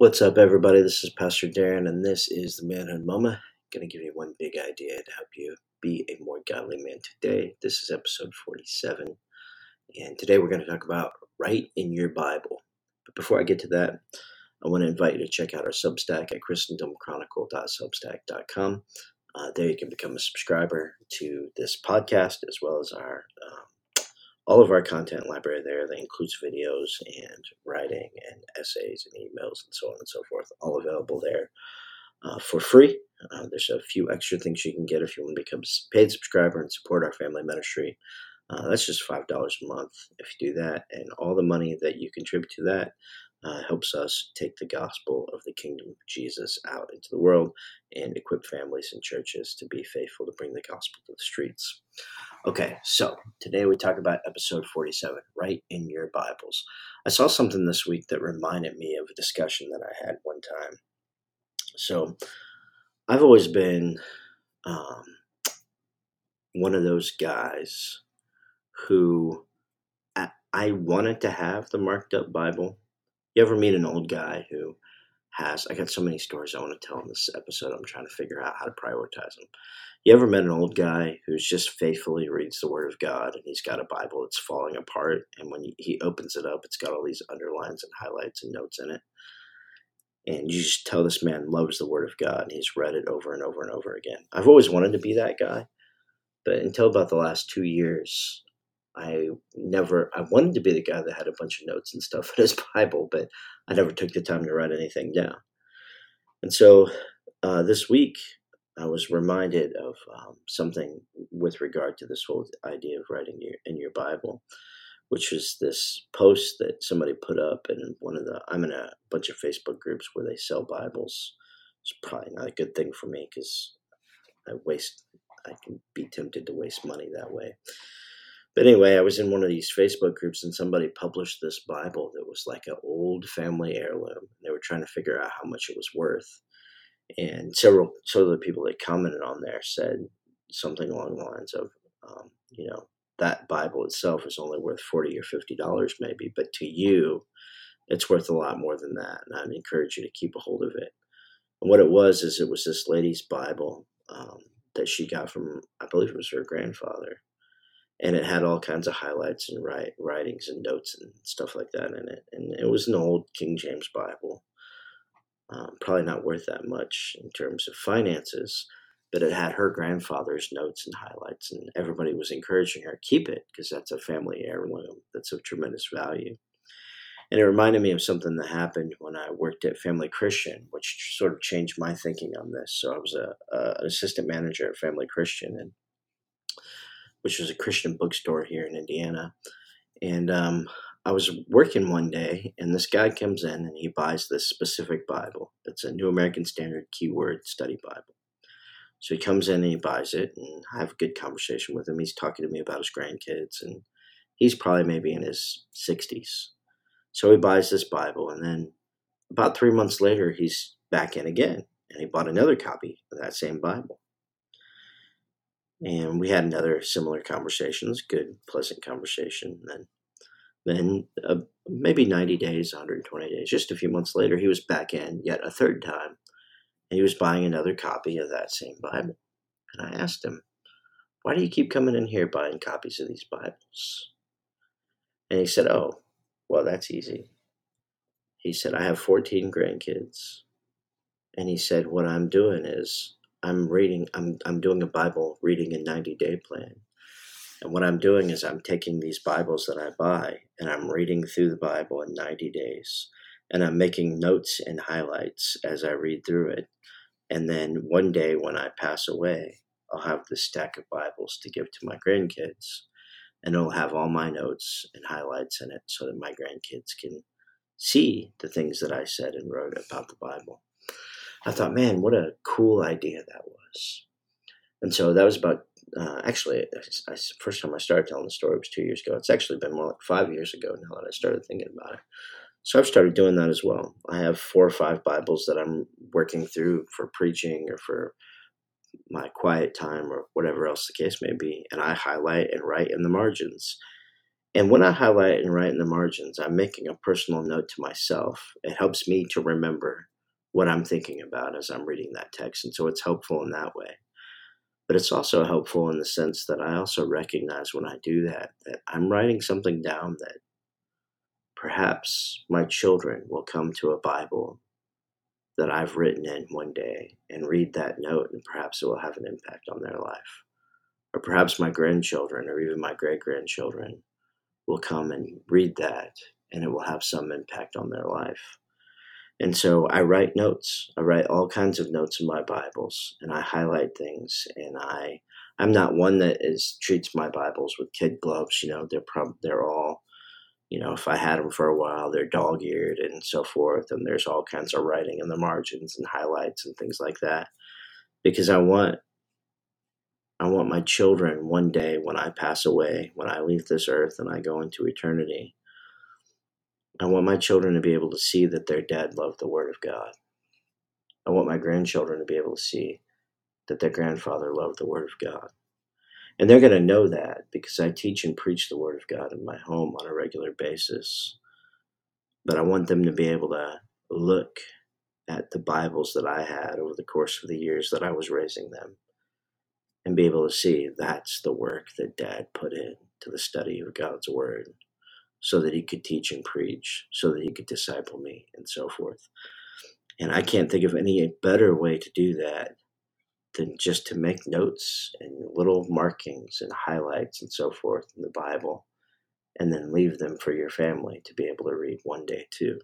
What's up, everybody? This is Pastor Darren, and this is the Manhood Mama. Going to give you one big idea to help you be a more godly man today. This is episode 47, and today we're going to talk about write in your Bible. But before I get to that, I want to invite you to check out our Substack at ChristendomChronicle.substack.com. Uh, there you can become a subscriber to this podcast as well as our um, all of our content library there that includes videos and writing and essays and emails and so on and so forth, all available there uh, for free. Uh, there's a few extra things you can get if you want to become a paid subscriber and support our family ministry. Uh, that's just $5 a month if you do that. And all the money that you contribute to that uh, helps us take the gospel of the kingdom of Jesus out into the world and equip families and churches to be faithful to bring the gospel to the streets. Okay, so today we talk about episode 47, Write in Your Bibles. I saw something this week that reminded me of a discussion that I had one time. So I've always been um, one of those guys who I, I wanted to have the marked up Bible you ever meet an old guy who has, I got so many stories I want to tell in this episode. I'm trying to figure out how to prioritize them. You ever met an old guy who's just faithfully reads the Word of God and he's got a Bible that's falling apart, and when he opens it up, it's got all these underlines and highlights and notes in it. And you just tell this man loves the Word of God and he's read it over and over and over again. I've always wanted to be that guy, but until about the last two years, I never I wanted to be the guy that had a bunch of notes and stuff in his Bible, but I never took the time to write anything down. And so uh, this week I was reminded of um, something with regard to this whole idea of writing your, in your Bible, which was this post that somebody put up in one of the I'm in a bunch of Facebook groups where they sell Bibles. It's probably not a good thing for me because I waste I can be tempted to waste money that way. But anyway, I was in one of these Facebook groups and somebody published this Bible that was like an old family heirloom. They were trying to figure out how much it was worth. And several, so the people that commented on there said something along the lines of, um, you know, that Bible itself is only worth 40 or $50 maybe, but to you, it's worth a lot more than that. And I'd encourage you to keep a hold of it. And what it was is it was this lady's Bible um, that she got from, I believe it was her grandfather and it had all kinds of highlights and write, writings and notes and stuff like that in it. And it was an old King James Bible, um, probably not worth that much in terms of finances, but it had her grandfather's notes and highlights, and everybody was encouraging her to keep it because that's a family heirloom that's of tremendous value. And it reminded me of something that happened when I worked at Family Christian, which sort of changed my thinking on this. So I was a, a an assistant manager at Family Christian, and which was a Christian bookstore here in Indiana. And um, I was working one day, and this guy comes in and he buys this specific Bible. It's a New American Standard Keyword Study Bible. So he comes in and he buys it, and I have a good conversation with him. He's talking to me about his grandkids, and he's probably maybe in his 60s. So he buys this Bible, and then about three months later, he's back in again, and he bought another copy of that same Bible and we had another similar conversation. Good, pleasant conversation. Then, then uh, maybe 90 days, 120 days, just a few months later, he was back in yet a third time, and he was buying another copy of that same Bible. And I asked him, "Why do you keep coming in here buying copies of these Bibles?" And he said, "Oh, well, that's easy." He said, "I have 14 grandkids." And he said, What I'm doing is I'm reading, I'm, I'm doing a Bible reading a 90 day plan. And what I'm doing is I'm taking these Bibles that I buy and I'm reading through the Bible in 90 days. And I'm making notes and highlights as I read through it. And then one day when I pass away, I'll have this stack of Bibles to give to my grandkids. And it'll have all my notes and highlights in it so that my grandkids can see the things that I said and wrote about the Bible. I thought, man, what a cool idea that was. And so that was about, uh, actually, I, I, first time I started telling the story was two years ago. It's actually been more like five years ago now that I started thinking about it. So I've started doing that as well. I have four or five Bibles that I'm working through for preaching or for my quiet time or whatever else the case may be. And I highlight and write in the margins. And when I highlight and write in the margins, I'm making a personal note to myself. It helps me to remember what I'm thinking about as I'm reading that text. And so it's helpful in that way. But it's also helpful in the sense that I also recognize when I do that, that I'm writing something down that perhaps my children will come to a Bible that I've written in one day and read that note, and perhaps it will have an impact on their life. Or perhaps my grandchildren or even my great grandchildren will come and read that, and it will have some impact on their life. And so I write notes. I write all kinds of notes in my Bibles, and I highlight things. And I, I'm not one that is treats my Bibles with kid gloves. You know, they're prob- they're all you know, if I had them for a while, they're dog eared and so forth. And there's all kinds of writing in the margins and highlights and things like that. Because I want, I want my children one day when I pass away, when I leave this earth and I go into eternity, I want my children to be able to see that their dad loved the Word of God. I want my grandchildren to be able to see that their grandfather loved the Word of God. And they're going to know that because I teach and preach the Word of God in my home on a regular basis. But I want them to be able to look at the Bibles that I had over the course of the years that I was raising them and be able to see that's the work that Dad put in to the study of God's Word so that he could teach and preach, so that he could disciple me, and so forth. And I can't think of any better way to do that than just to make notes and little markings and highlights and so forth in the Bible, and then leave them for your family to be able to read one day too.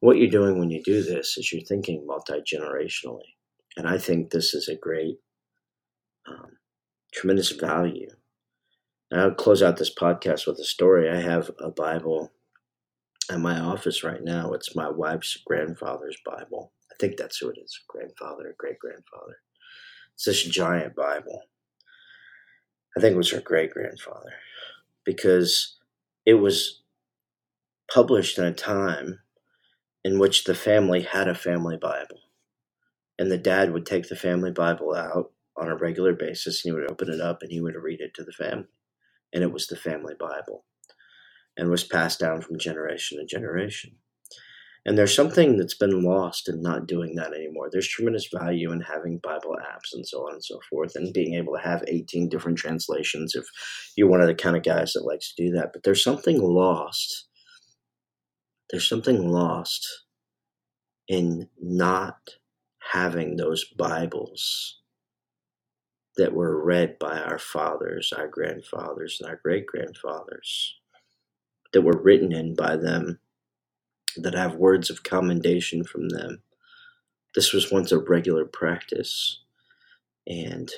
What you're doing when you do this is you're thinking multi generationally. And I think this is a great, um, tremendous value. I'll close out this podcast with a story. I have a Bible at my office right now. It's my wife's grandfather's Bible. I think that's who it is grandfather, great grandfather. It's this giant Bible. I think it was her great grandfather because it was published in a time in which the family had a family Bible. And the dad would take the family Bible out on a regular basis and he would open it up and he would read it to the family. And it was the family Bible and was passed down from generation to generation. And there's something that's been lost in not doing that anymore. There's tremendous value in having Bible apps and so on and so forth, and being able to have 18 different translations if you're one of the kind of guys that likes to do that. But there's something lost. There's something lost in not having those Bibles that were read by our fathers, our grandfathers, and our great grandfathers, that were written in by them that have words of commendation from them. This was once a regular practice. And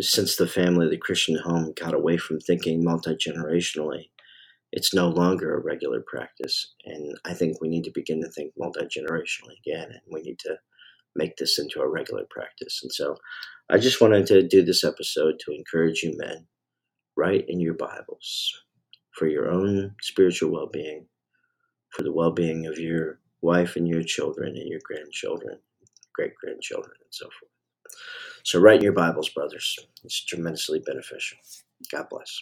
since the family the Christian home got away from thinking multi generationally, it's no longer a regular practice. And I think we need to begin to think multi generationally again. And we need to make this into a regular practice. And so I just wanted to do this episode to encourage you men write in your Bibles for your own spiritual well being for the well being of your wife and your children and your grandchildren, great grandchildren, and so forth. So, write in your Bibles, brothers. It's tremendously beneficial. God bless.